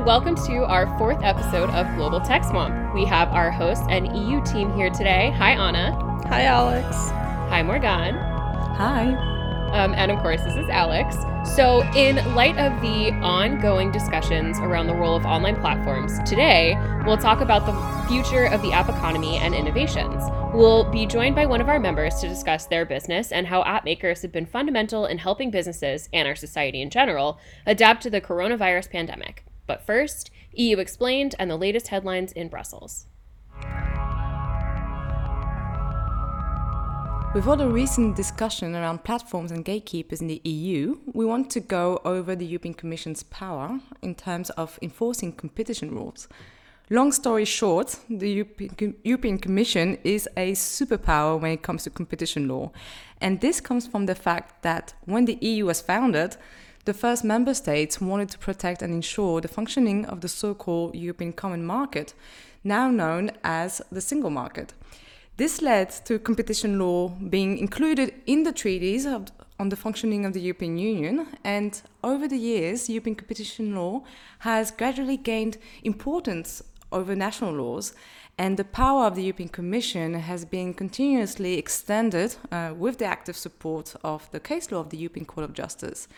and welcome to our fourth episode of Global Tech Swamp. We have our host and EU team here today. Hi, Anna. Hi, Alex. Hi, Morgan. Hi. Um, and of course, this is Alex. So, in light of the ongoing discussions around the role of online platforms, today we'll talk about the future of the app economy and innovations. We'll be joined by one of our members to discuss their business and how app makers have been fundamental in helping businesses and our society in general adapt to the coronavirus pandemic. But first, EU Explained and the latest headlines in Brussels. With all the recent discussion around platforms and gatekeepers in the EU, we want to go over the European Commission's power in terms of enforcing competition rules. Long story short, the European Commission is a superpower when it comes to competition law. And this comes from the fact that when the EU was founded, the first member states wanted to protect and ensure the functioning of the so called European Common Market, now known as the Single Market. This led to competition law being included in the treaties of, on the functioning of the European Union, and over the years, European competition law has gradually gained importance over national laws, and the power of the European Commission has been continuously extended uh, with the active support of the case law of the European Court of Justice.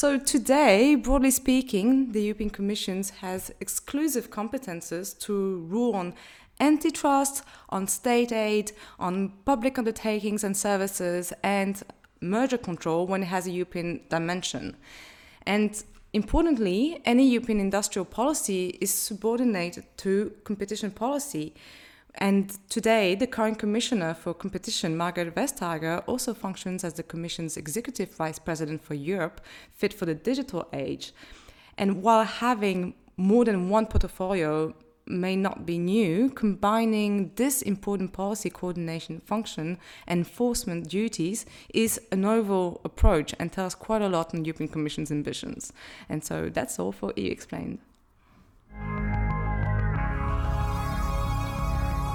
So today, broadly speaking, the European Commission has exclusive competences to rule on antitrust, on state aid, on public undertakings and services, and merger control when it has a European dimension. And importantly, any European industrial policy is subordinated to competition policy. And today, the current commissioner for competition, Margrethe Vestager, also functions as the Commission's executive vice president for Europe, fit for the digital age. And while having more than one portfolio may not be new, combining this important policy coordination function and enforcement duties is a novel approach and tells quite a lot on the European Commission's ambitions. And so that's all for EU Explained.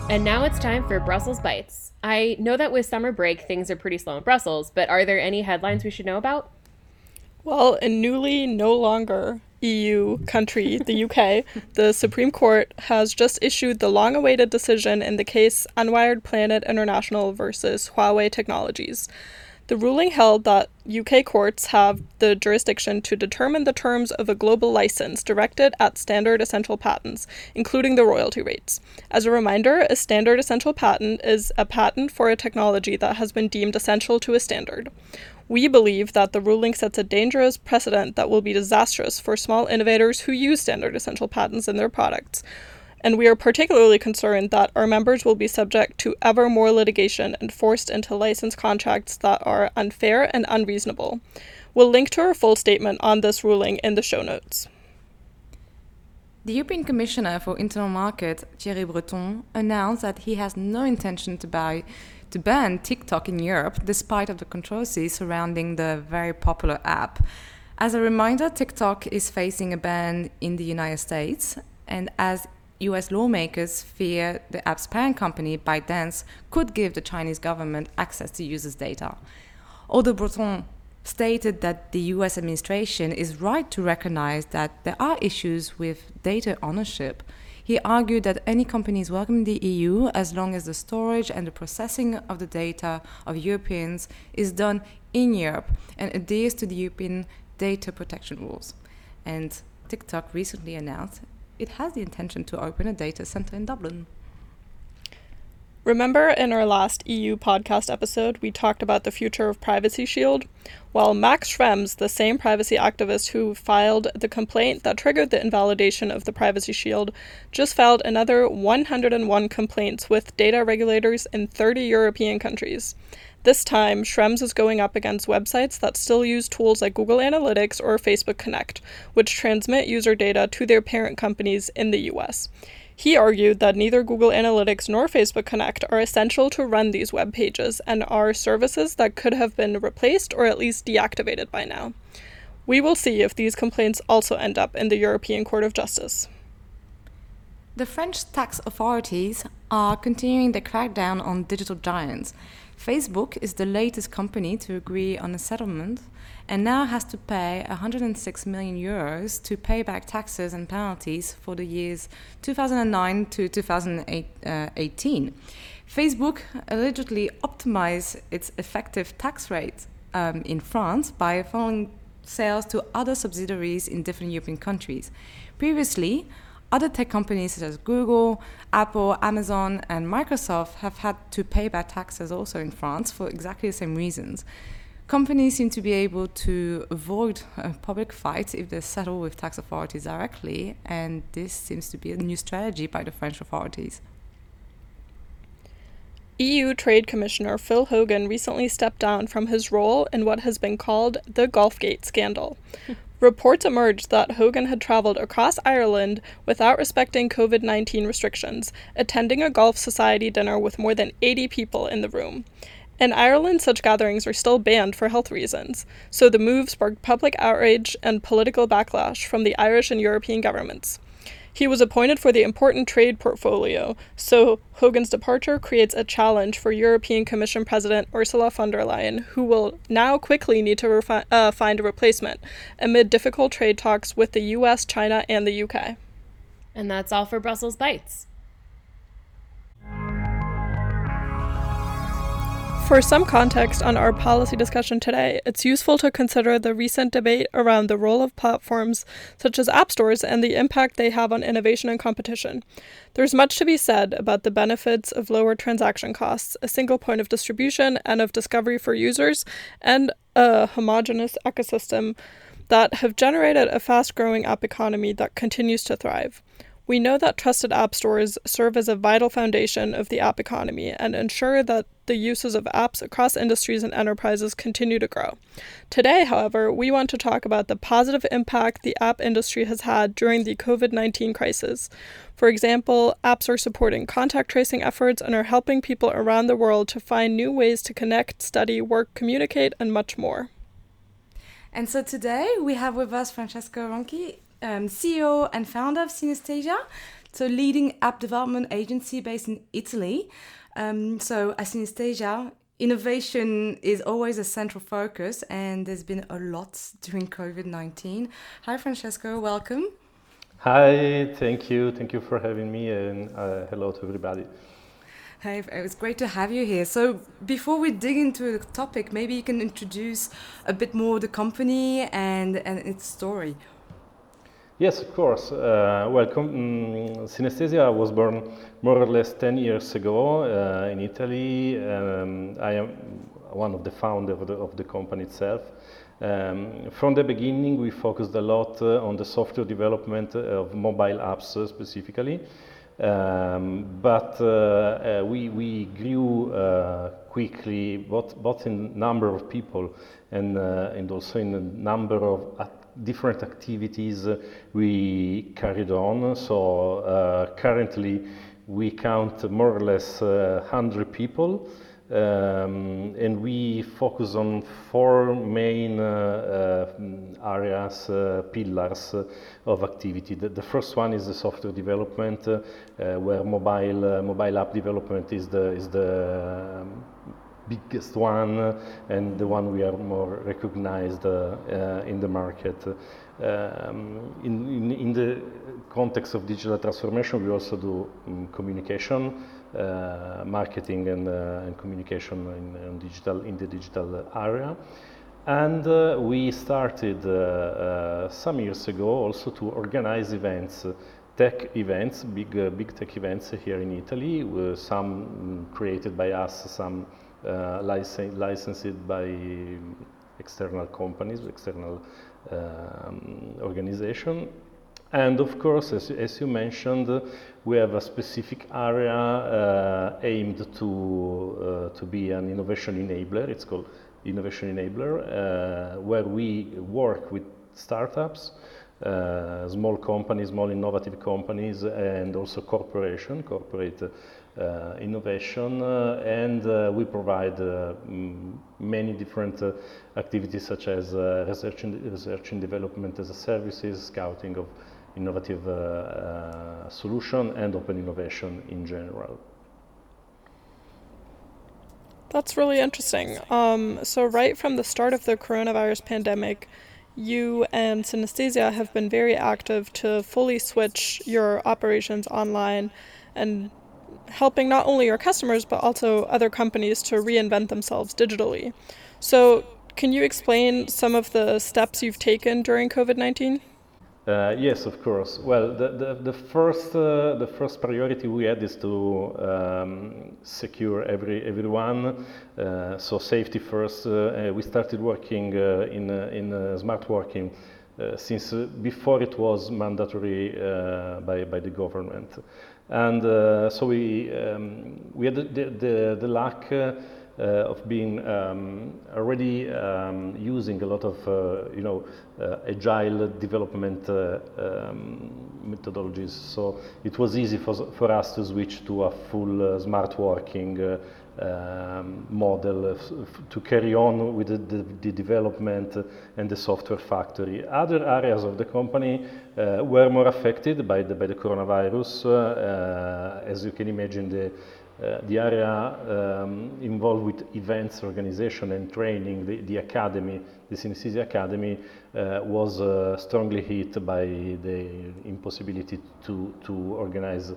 And now it's time for Brussels Bites. I know that with summer break, things are pretty slow in Brussels, but are there any headlines we should know about? Well, in newly no longer EU country, the UK, the Supreme Court has just issued the long awaited decision in the case Unwired Planet International versus Huawei Technologies. The ruling held that UK courts have the jurisdiction to determine the terms of a global license directed at standard essential patents, including the royalty rates. As a reminder, a standard essential patent is a patent for a technology that has been deemed essential to a standard. We believe that the ruling sets a dangerous precedent that will be disastrous for small innovators who use standard essential patents in their products. And we are particularly concerned that our members will be subject to ever more litigation and forced into license contracts that are unfair and unreasonable. We'll link to our full statement on this ruling in the show notes. The European Commissioner for Internal Market, Thierry Breton, announced that he has no intention to buy to ban TikTok in Europe, despite of the controversy surrounding the very popular app. As a reminder, TikTok is facing a ban in the United States, and as US lawmakers fear the app's parent company, ByteDance, could give the Chinese government access to users' data. Although Breton stated that the US administration is right to recognize that there are issues with data ownership, he argued that any companies welcome the EU as long as the storage and the processing of the data of Europeans is done in Europe and adheres to the European data protection rules. And TikTok recently announced it has the intention to open a data center in Dublin. Remember in our last EU podcast episode, we talked about the future of Privacy Shield? Well, Max Schrems, the same privacy activist who filed the complaint that triggered the invalidation of the Privacy Shield, just filed another 101 complaints with data regulators in 30 European countries. This time, Schrems is going up against websites that still use tools like Google Analytics or Facebook Connect, which transmit user data to their parent companies in the US. He argued that neither Google Analytics nor Facebook Connect are essential to run these web pages and are services that could have been replaced or at least deactivated by now. We will see if these complaints also end up in the European Court of Justice. The French tax authorities are continuing the crackdown on digital giants. Facebook is the latest company to agree on a settlement and now has to pay 106 million euros to pay back taxes and penalties for the years 2009 to 2018. Facebook allegedly optimized its effective tax rate um, in France by funneling sales to other subsidiaries in different European countries. Previously, other tech companies such as Google, Apple, Amazon, and Microsoft have had to pay back taxes also in France for exactly the same reasons. Companies seem to be able to avoid a public fights if they settle with tax authorities directly, and this seems to be a new strategy by the French authorities. EU Trade Commissioner Phil Hogan recently stepped down from his role in what has been called the Golfgate scandal. Reports emerged that Hogan had traveled across Ireland without respecting COVID 19 restrictions, attending a golf Society dinner with more than 80 people in the room. In Ireland, such gatherings are still banned for health reasons, so the move sparked public outrage and political backlash from the Irish and European governments. He was appointed for the important trade portfolio, so Hogan's departure creates a challenge for European Commission President Ursula von der Leyen, who will now quickly need to refi- uh, find a replacement amid difficult trade talks with the US, China, and the UK. And that's all for Brussels Bites. For some context on our policy discussion today, it's useful to consider the recent debate around the role of platforms such as app stores and the impact they have on innovation and competition. There's much to be said about the benefits of lower transaction costs, a single point of distribution and of discovery for users, and a homogeneous ecosystem that have generated a fast growing app economy that continues to thrive. We know that trusted app stores serve as a vital foundation of the app economy and ensure that the uses of apps across industries and enterprises continue to grow. Today, however, we want to talk about the positive impact the app industry has had during the COVID 19 crisis. For example, apps are supporting contact tracing efforts and are helping people around the world to find new ways to connect, study, work, communicate, and much more. And so today we have with us Francesco Ronchi, um, CEO and founder of Synesthesia, so leading app development agency based in Italy. Um, so at Synesthesia, innovation is always a central focus, and there's been a lot during COVID 19. Hi, Francesco, welcome. Hi, thank you. Thank you for having me, and uh, hello to everybody. Hey, it's great to have you here. So, before we dig into the topic, maybe you can introduce a bit more the company and, and its story. Yes, of course. Uh, um, Synesthesia was born more or less 10 years ago uh, in Italy. Um, I am one of the founders of the, of the company itself. Um, from the beginning, we focused a lot uh, on the software development of mobile apps uh, specifically. Um, but uh, uh, we, we grew quickly, both, both in number of people and, and also in the number of different activities we carried on. So uh, currently we count more or less uh, 100 people. Um, and we focus on four main uh, uh, areas, uh, pillars of activity. The, the, first one is the software development, where mobile mobile app development is the is the um, biggest one and the one we are more recognized uh, uh, in the market. Um, in, in, in, the context of digital transformation, we also do um, communication, uh, marketing, and, and communication in, in, digital in the digital area. And uh, we started uh, uh, some years ago also to organize events, tech events, big, big tech events here in Italy, some created by us, some uh, licen licensed by external companies, external um, organization. And of course, as, as, you mentioned, we have a specific area uh, aimed to, uh, to be an innovation enabler. It's called Innovation Enabler, uh, where we work with startups, uh, small companies, small innovative companies, and also corporation, corporate innovation, uh, and uh, we provide many different activities such as research, and, research and development as a services, scouting of innovative solution, and open innovation in general. That's really interesting. Um, so, right from the start of the coronavirus pandemic, you and Synesthesia have been very active to fully switch your operations online and helping not only your customers but also other companies to reinvent themselves digitally. So, can you explain some of the steps you've taken during COVID 19? Uh, yes, of course. Well, the, the, the first uh, the first priority we had is to um, secure every everyone. Uh, so safety first. Uh, we started working uh, in uh, in smart working since before it was mandatory by by the government, and so we um, we had the the, the luck. Uh, of being um, already um, using a lot of uh, you know uh, agile development um, methodologies. So it was easy for, for us to switch to a full smart working um, model uh, to carry on with the, the, the, development and the software factory. Other areas of the company uh, were more affected by the, by the coronavirus. Uh, as you can imagine, the uh, the area um, involved with events organization and training, the, the academy, the Synesthesia Academy, uh, was uh, strongly hit by the impossibility to, to organize uh,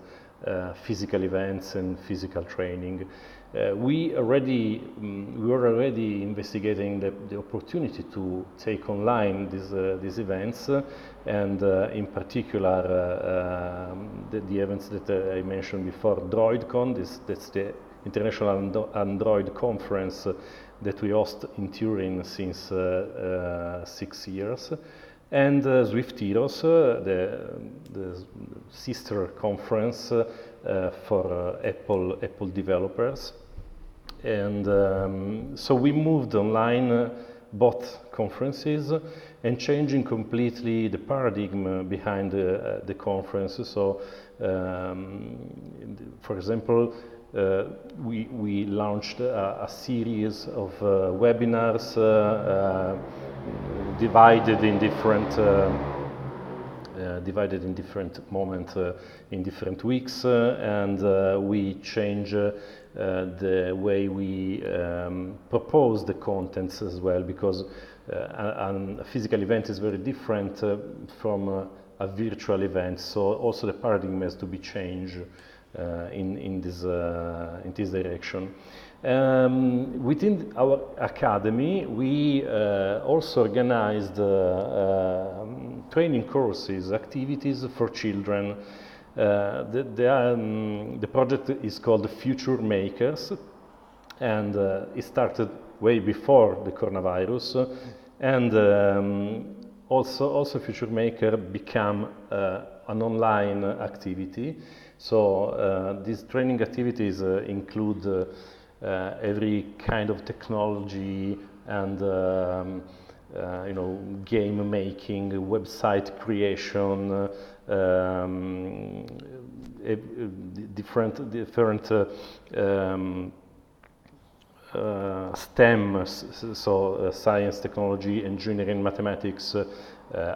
physical events and physical training. Uh, we already um, we were already investigating the, the opportunity to take online these uh, these events, uh, and uh, in particular uh, um, the, the, events that uh, I mentioned before, DroidCon. This that's the international Android conference that we host in Turin since six years and uh, Swift Heroes, uh, the, the, sister conference uh, for Apple, Apple developers. And um, so we moved online both conferences and changing completely the paradigm behind the, the conference. So, um, for example, uh, we, we launched a, a series of uh, webinars uh, divided in different uh, divided in different moments uh, in different weeks uh, and we change the way we um, propose the contents as well because a, a, physical event is very different from a virtual event. So also the paradigm has to be changed in, in, this, in this direction. Um, within our academy, we uh, also organized uh, uh, training courses, activities for children. Uh, the, the, um, the, project is called Future Makers, and uh, it started way before the coronavirus. And um, also, also Future Maker became uh, an online activity. So these training activities include uh, every kind of technology and um, uh, you know game making, website creation, um, different different uh, um, uh, STEM, so uh, science, technology, engineering, mathematics uh,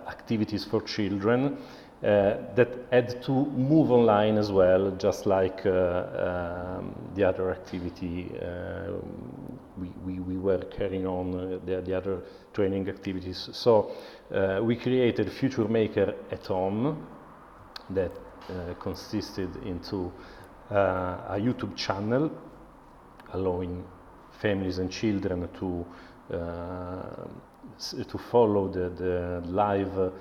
activities for children. Uh, that had to move online as well, just like uh, um, the other activity uh, we, we, we, were carrying on the, the other training activities. So we created Future Maker at Home that consisted into a YouTube channel allowing families and children to uh, to follow the, the live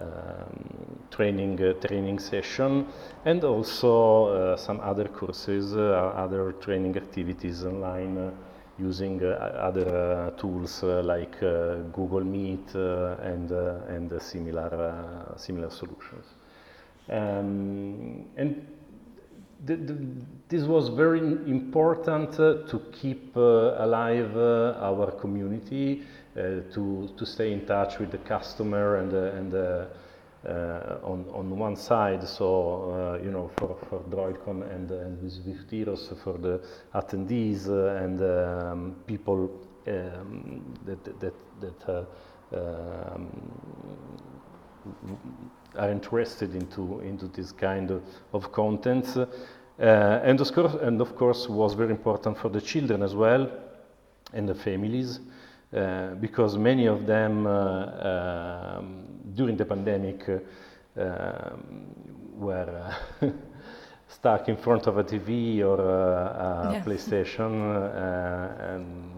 um, training uh, training session and also uh, some other courses, uh, other training activities online using other tools like Google Meet and and similar similar solutions. Um, and this was very important uh, to keep uh, alive uh, our community uh, to, to stay in touch with the customer and, uh, and uh, on, on one side, so you know, for, for DroidCon and, and Swift Heroes for the attendees and um, people um, that, that, that um, are interested into, into this kind of, of contents and, of course, and of course was very important for the children as well and the families. uh, because many of them uh, um, during the pandemic uh, were stuck in front of a TV or a, a yeah. PlayStation, and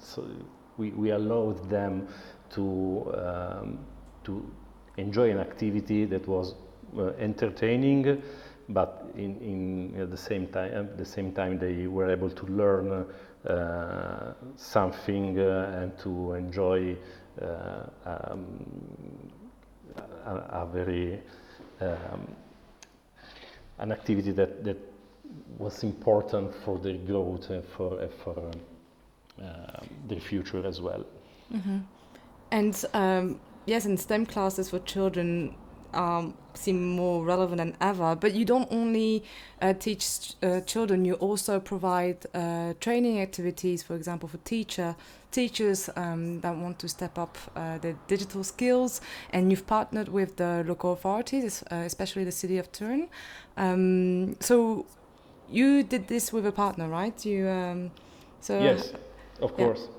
so we, we allowed them to um, to enjoy an activity that was uh, entertaining, but in, in at the same time at the same time they were able to learn uh, something uh, and to enjoy uh, um, a, a, very um, an activity that, that was important for their growth and for, uh, for uh, their future as well. Mm-hmm. And um, yes, in STEM classes for children, um, seem more relevant than ever. But you don't only uh, teach uh, children; you also provide uh, training activities, for example, for teacher teachers um, that want to step up uh, their digital skills. And you've partnered with the local authorities, uh, especially the city of Turin. Um, so you did this with a partner, right? You um, so yes, of course. Yeah.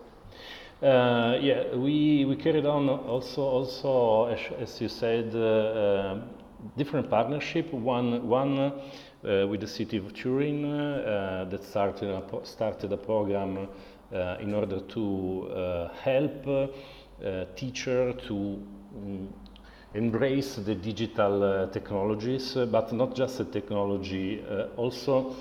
Uh, yeah, we, we carried on also, also as, as you said, uh, uh, different partnership. One, one uh, with the city of Turin uh, that started a, started a program uh, in order to help teacher to um, embrace the digital technologies, but not just the technology, also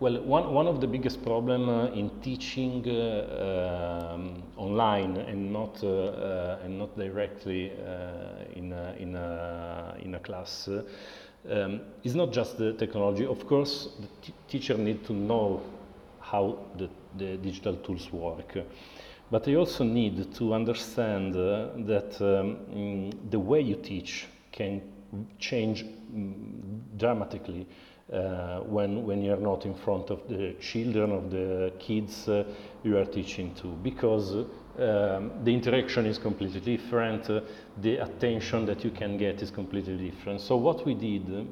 well, one, one of the biggest problems uh, in teaching uh, um, online and not, uh, uh and not directly uh, in, a, in, a, in a class um, is not just the technology. Of course, the teacher need to know how the, the digital tools work. But they also need to understand uh, that um, mm, the way you teach can change mm, dramatically uh, when, when you're not in front of the children, of the kids uh, you are teaching to, because um, the interaction is completely different, uh, the attention that you can get is completely different. So what we did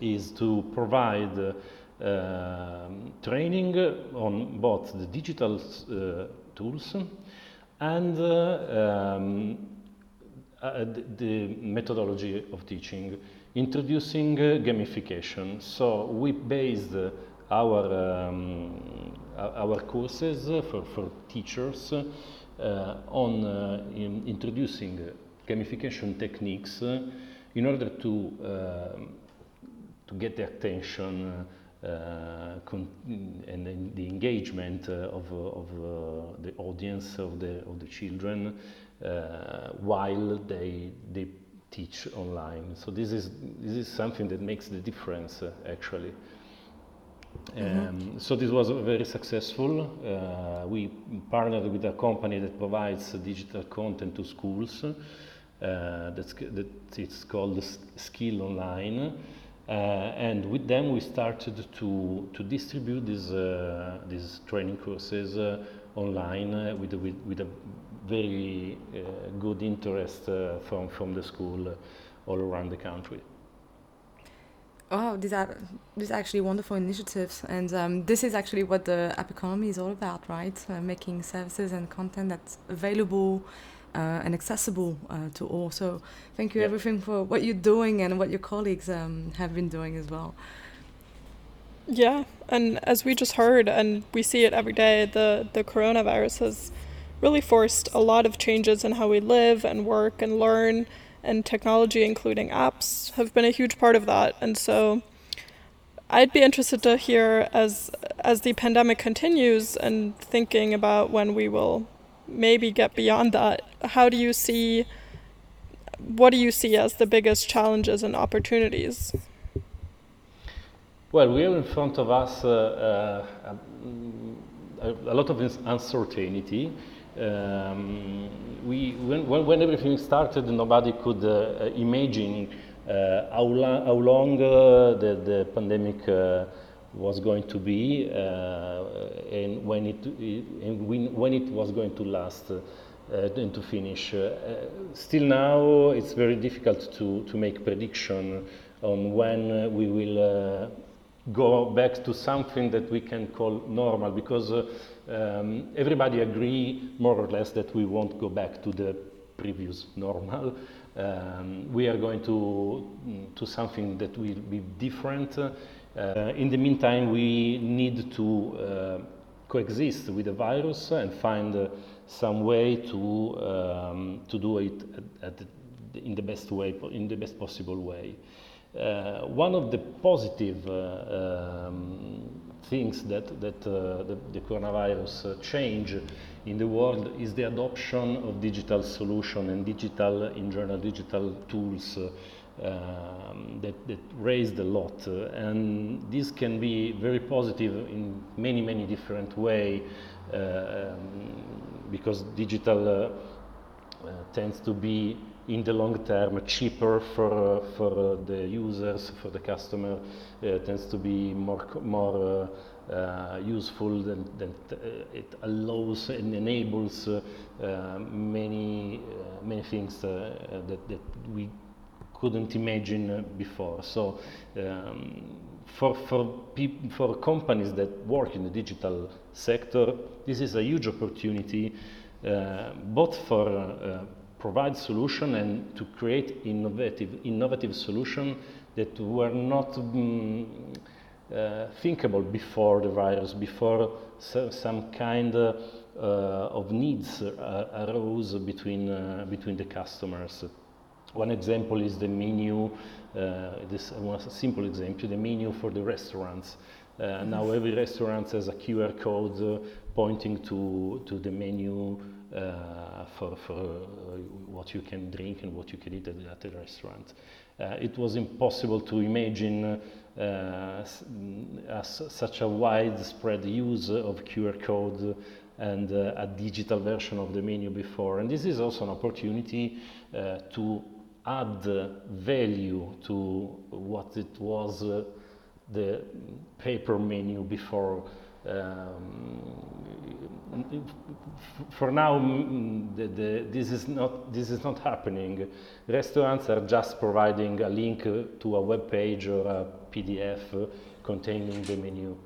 is to provide uh, training on both the digital uh, tools and uh, um, the methodology of teaching introducing uh, gamification. So we based our, um, our courses for, for teachers uh, on uh, in introducing gamification techniques in order to, to get the attention uh, and the engagement of, of uh, the audience of the of the children while they they teach online. So this is this is something that makes the difference uh, actually. Mm-hmm. Um, so this was very successful. Uh, we partnered with a company that provides digital content to schools. Uh, that's that it's called Skill Online, uh, and with them we started to to distribute these uh, these training courses uh, online with, with with a very uh, good interest uh, from, from the school uh, all around the country. Oh, these are these are actually wonderful initiatives, and um, this is actually what the app economy is all about, right? Uh, making services and content that's available uh, and accessible uh, to all. So, thank you everything for what you're doing and what your colleagues um, have been doing as well. Yeah, and as we just heard, and we see it every day, the the coronavirus has really forced a lot of changes in how we live and work and learn, and technology, including apps, have been a huge part of that. And so I'd be interested to hear as as the pandemic continues and thinking about when we will maybe get beyond that, how do you see what do you see as the biggest challenges and opportunities? Well, we have in front of us uh, uh, a, a, lot of uncertainty. Um, we, when, when, everything started, nobody could uh, imagine uh, how, lo how, long uh, the, the, pandemic uh, was going to be uh, and when it, and when, when it was going to last uh, and to finish. still now, it's very difficult to, to make prediction on when we will go back to something that we can call normal because um, everybody agree more or less that we won't go back to the previous normal. Um, we are going to, mm, to something that will be different. Uh, in the meantime, we need to uh, coexist with the virus and find uh, some way to, um, to do it at, at in the best way, in the best possible way. Uh, one of the positive uh, um, things that, that uh, the, the, coronavirus uh, change in the world is the adoption of digital solution and digital, in general, digital tools uh, um, that, that, raised a lot. and this can be very positive in many, many different ways um, because digital tends to be in the long term cheaper for, uh, for uh, the users, for the customer, uh, tends to be more, more useful than, than it allows and enables many, many things that, that we couldn't imagine before. So um, for, for, for companies that work in the digital sector, this is a huge opportunity, uh, both for uh, provide solution and to create innovative, innovative solution that were not um, uh, thinkable before the virus, before so, some kind uh, of needs uh, arose between, uh, between the customers. One example is the menu, uh, this was a simple example, the menu for the restaurants. Uh, now every restaurant has a QR code pointing to, to the menu uh, for, for uh, what you can drink and what you can eat at, at a restaurant. Uh, it was impossible to imagine as such a widespread use of QR code and uh, a digital version of the menu before. And this is also an opportunity uh, to add value to what it was uh, the paper menu before um, for now, the, the, this is not this is not happening. Restaurants are just providing a link to a web page or a PDF containing the menu,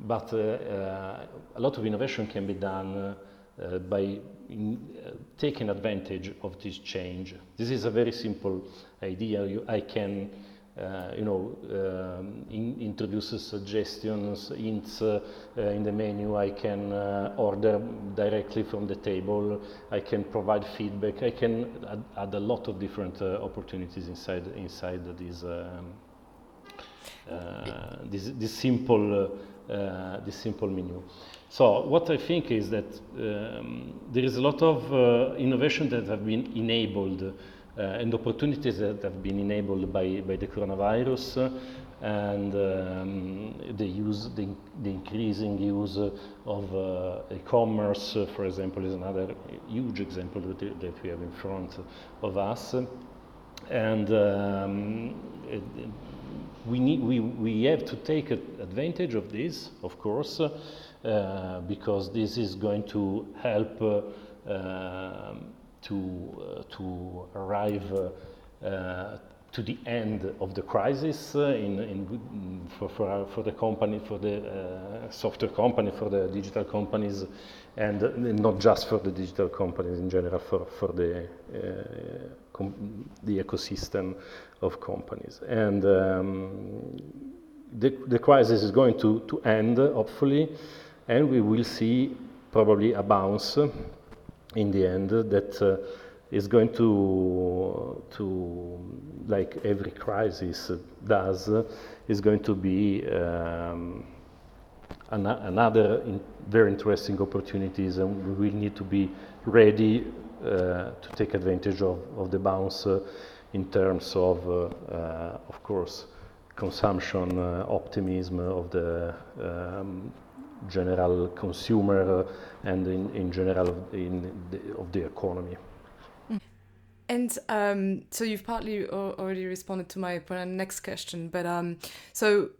but uh, uh, a lot of innovation can be done uh, by in, uh, taking advantage of this change. This is a very simple idea. You, I can you know, um, in, introduces suggestions, hints uh, in the menu. I can uh, order directly from the table. I can provide feedback. I can add, add a lot of different uh, opportunities inside inside this um, uh, this, this, simple uh, this simple menu. So what I think is that um, there is a lot of innovation that have been enabled uh, and opportunities that have been enabled by, by the coronavirus and um, the use, the, the, increasing use of uh, e-commerce, uh, for example, is another huge example that, that we have in front of us. And um, it, we, need, we, we have to take advantage of this, of course, uh, because this is going to help uh, to, uh, to arrive uh, to the end of the crisis uh, in, in, for, for, for, the company, for the software company, for the digital companies, and not just for the digital companies in general, for, for the, the ecosystem of companies. And um, the, the crisis is going to, to end, hopefully, and we will see probably a bounce in the end that uh, is going to, to, like every crisis does, is going to be um, an another in very interesting opportunities and we will need to be ready uh, to take advantage of, of the bounce uh, in terms of, uh, uh of course, consumption, uh, optimism of the um, general consumer and in, in general in the, of the economy. And um, so you've partly already responded to my next question, but um, so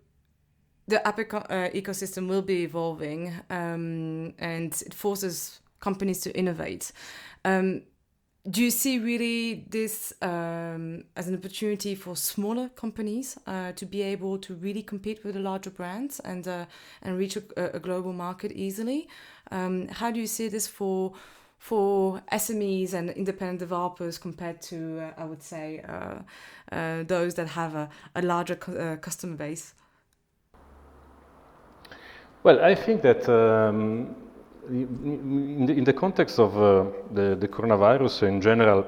the app eco uh, ecosystem will be evolving um, and it forces companies to innovate. Um, do you see really this um, as an opportunity for smaller companies uh, to be able to really compete with the larger brands and uh, and reach a, a, global market easily? Um, how do you see this for for SMEs and independent developers compared to, uh, I would say, uh, uh, those that have a, a larger uh, customer base? Well, I think that. Um in the, in the, context of uh, the, the, coronavirus in general,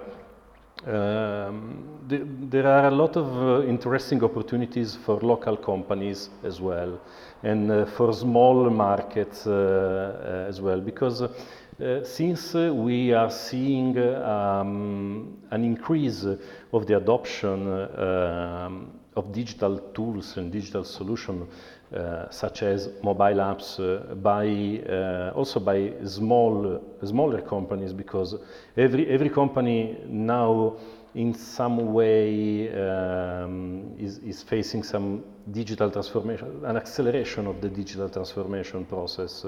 um, the, there are a lot of uh, interesting opportunities for local companies as well, and uh, for small markets uh, uh, as well, because uh, since we are seeing um, an increase of the adoption um, of digital tools and digital solutions such as mobile apps uh, by uh, also by small smaller companies because every every company now in some way um, is, is facing some digital transformation, an acceleration of the digital transformation process.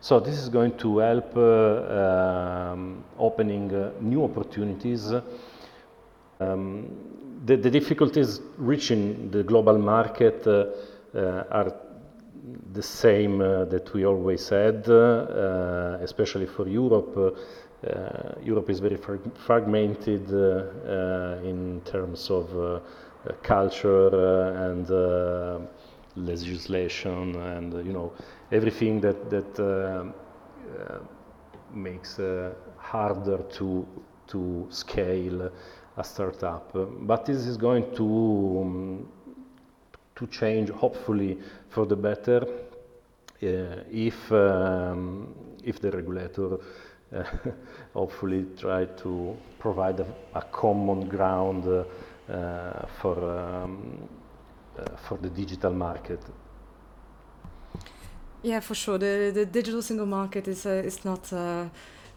So this is going to help uh, um, opening uh, new opportunities. Um, the, the, difficulties reaching the global market uh, uh, are the same uh, that we always had, uh, especially for Europe. Europe is very frag fragmented in terms of culture and legislation and you know everything that that uh, uh, makes uh, harder to to scale a startup. But this is going to um, to change, hopefully for the better, uh, if um, if the regulator uh, hopefully try to provide a, a common ground uh, for um, for the digital market. Yeah, for sure. The the digital single market is is not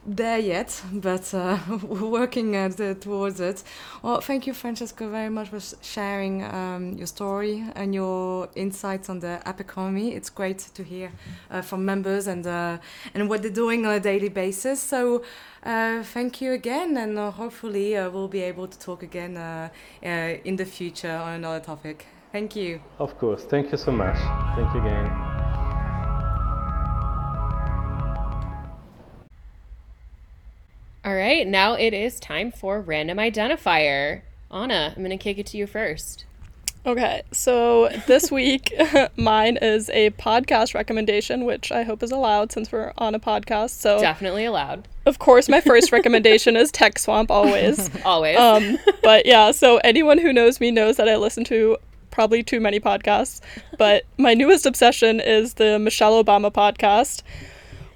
there yet, but uh, working towards it. Well, thank you, Francesco, very much for sharing um, your story and your insights on the app economy. It's great to hear uh, from members and uh, and what they're doing on a daily basis. So, uh, thank you again, and uh, hopefully uh, we'll be able to talk again in the future on another topic. Thank you. Of course. Thank you so much. Thank you again. All right, now it is time for random identifier. Anna, I'm going to kick it to you first. Okay, so this week mine is a podcast recommendation, which I hope is allowed since we're on a podcast. So definitely allowed. Of course, my first recommendation is Tech Swamp, always. always. Um, but yeah, so anyone who knows me knows that I listen to probably too many podcasts. But my newest obsession is the Michelle Obama podcast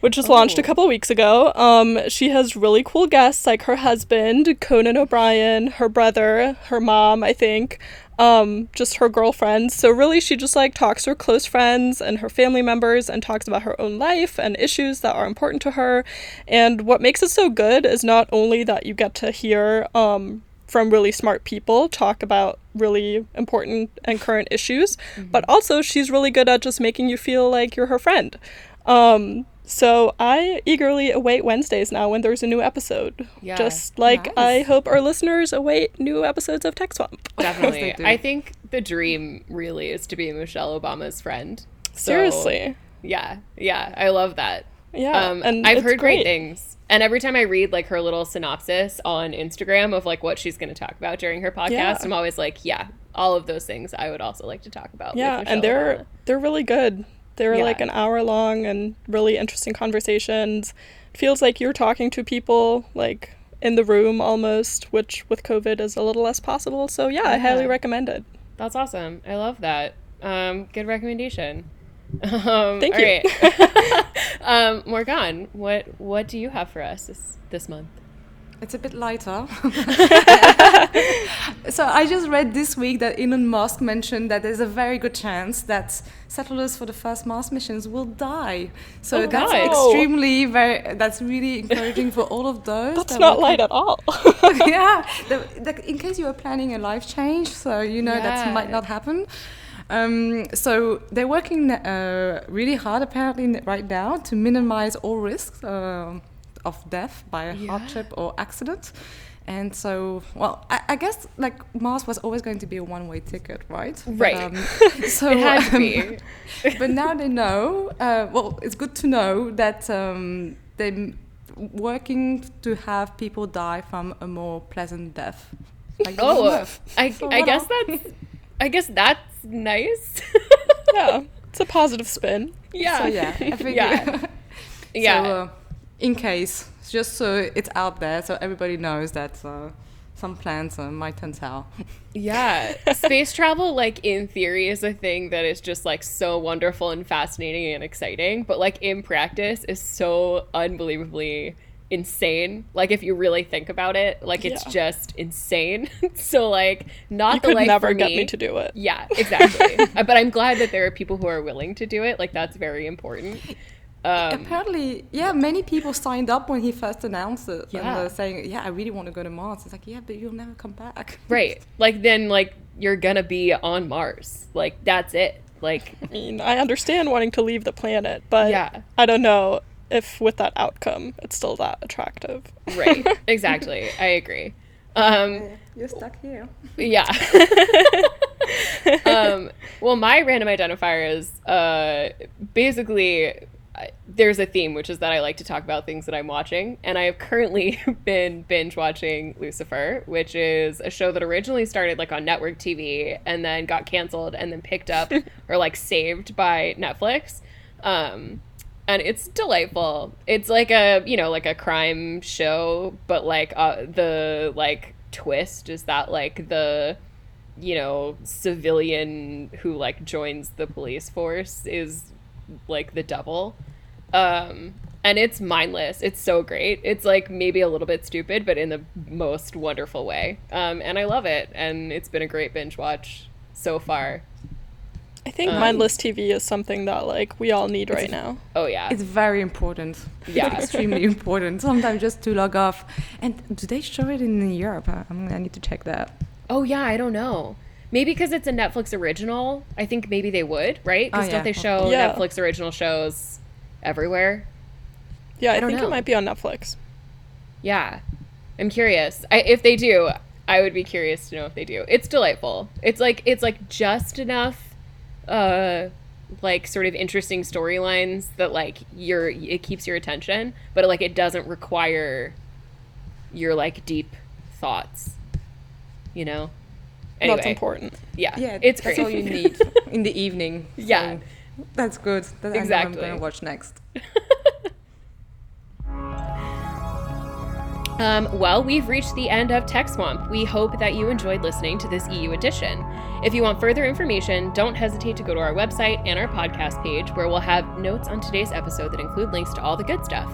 which was oh. launched a oh. couple weeks ago. Um, she has really cool guests like her husband, Conan O'Brien, her brother, her mom, I think, um, just her girlfriends. So really, she just like talks to her close friends and her family members and talks about her own life and issues that are important to her. And what makes it so good is not only that you get to hear um, from really smart people talk about really important and current issues, mm-hmm. but also she's really good at just making you feel like you're her friend. Um, so I eagerly await Wednesdays now when there's a new episode. Yeah, Just like nice. I hope our listeners await new episodes of Tech Swamp. Definitely. I think the dream really is to be Michelle Obama's friend. So, Seriously. Yeah. Yeah. I love that. Yeah. Um, and I've heard great. great things. And every time I read like her little synopsis on Instagram of like what she's going to talk about during her podcast, yeah. I'm always like, yeah, all of those things I would also like to talk about. Yeah, and they're Obama. they're really good. They were yeah. like an hour long and really interesting conversations. It feels like you're talking to people like in the room almost, which with COVID is a little less possible. So yeah, yeah. I highly recommend it. That's awesome. I love that. Um, good recommendation. Um, Thank you. Right. um, Morgan, what what do you have for us this this month? It's a bit lighter. so I just read this week that Elon Musk mentioned that there's a very good chance that settlers for the first Mars missions will die. So oh, that's nice. extremely very. That's really encouraging for all of those. That's that not light at all. yeah, the, the, in case you are planning a life change, so you know yeah. that might not happen. Um, so they're working uh, really hard apparently right now to minimize all risks. Uh, of death by a Yeah. hardship or accident. And so, well, I, I guess like Mars was always going to be a one-way ticket, right? But, Right. so, It had to um, be. but now they know. Uh, well, it's good to know that um, they're working to have people die from a more pleasant death. Like Oh, uh. I, So I guess else? that's I guess that's nice. Yeah, it's a positive spin. yeah. So yeah, I think yeah. Yeah. So, uh, in case, just so it's out there, so everybody knows that uh, some plans uh, might turn sour. Yeah, space travel, like in theory, is a thing that is just like so wonderful and fascinating and exciting, but like in practice is so unbelievably insane. Like if you really think about it, like it's Yeah. just insane. so like not You the could life never for get me. me to do it. Yeah, exactly. Uh, but I'm glad that there are people who are willing to do it. Like that's very important. Um, Apparently, yeah, many people signed up when he first announced it, and Yeah. they're saying, "Yeah, I really want to go to Mars." It's like, yeah, but you'll never come back. right. Like then like you're gonna be on Mars. Like that's it. Like I mean, I understand wanting to leave the planet, but Yeah. I don't know if with that outcome it's still that attractive. right. Exactly. I agree. Um You're stuck here. Yeah. um, well, my random identifier is uh, basically I- there's a theme, which is that I like to talk about things that I'm watching, and I have currently been binge watching Lucifer, which is a show that originally started like on network TV and then got canceled and then picked up or like saved by Netflix. Um, and it's delightful. It's like a you know like a crime show, but like uh, the like twist is that like the you know civilian who like joins the police force is like the devil. Um, and it's mindless. It's so great. It's like maybe a little bit stupid, but in the most wonderful way. Um, and I love it. And it's been a great binge watch so far. I think Um, mindless TV is something that like we all need right now. Oh yeah, It's very important. Yeah. extremely important. Sometimes just to log off. And do they show it in Europe? I, I'm- I need to check that. Oh yeah, I don't know. Maybe because it's a Netflix original. I think maybe they would, right? Because Oh, don't they show Yeah. Netflix original shows everywhere? Yeah, I, don't think know. it might be on Netflix. Yeah, I'm curious. I, if they do, I would be curious to know if they do. It's delightful. It's like it's like just enough, uh, like sort of interesting storylines that like your it keeps your attention, but like it doesn't require your like deep thoughts. You know. Anyway, That's important. Yeah, Yeah, it's that's great. all you need in the evening. Yeah. So that's good. That exactly. know I'm Exactly. going to watch next. Um, well, we've reached the end of Tech Swamp. We hope that you enjoyed listening to this EU edition. If you want further information, don't hesitate to go to our website and our podcast page, where we'll have notes on today's episode that include links to all the good stuff.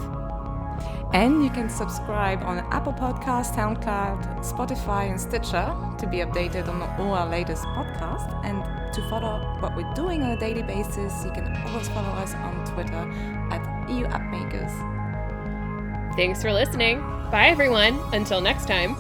And you can subscribe on Apple Podcasts, SoundCloud, Spotify, and Stitcher to be updated on all our latest podcasts. And to follow what we're doing on a daily basis, you can always follow us on Twitter at EU App Makers. Thanks for listening. Bye, everyone. Until next time.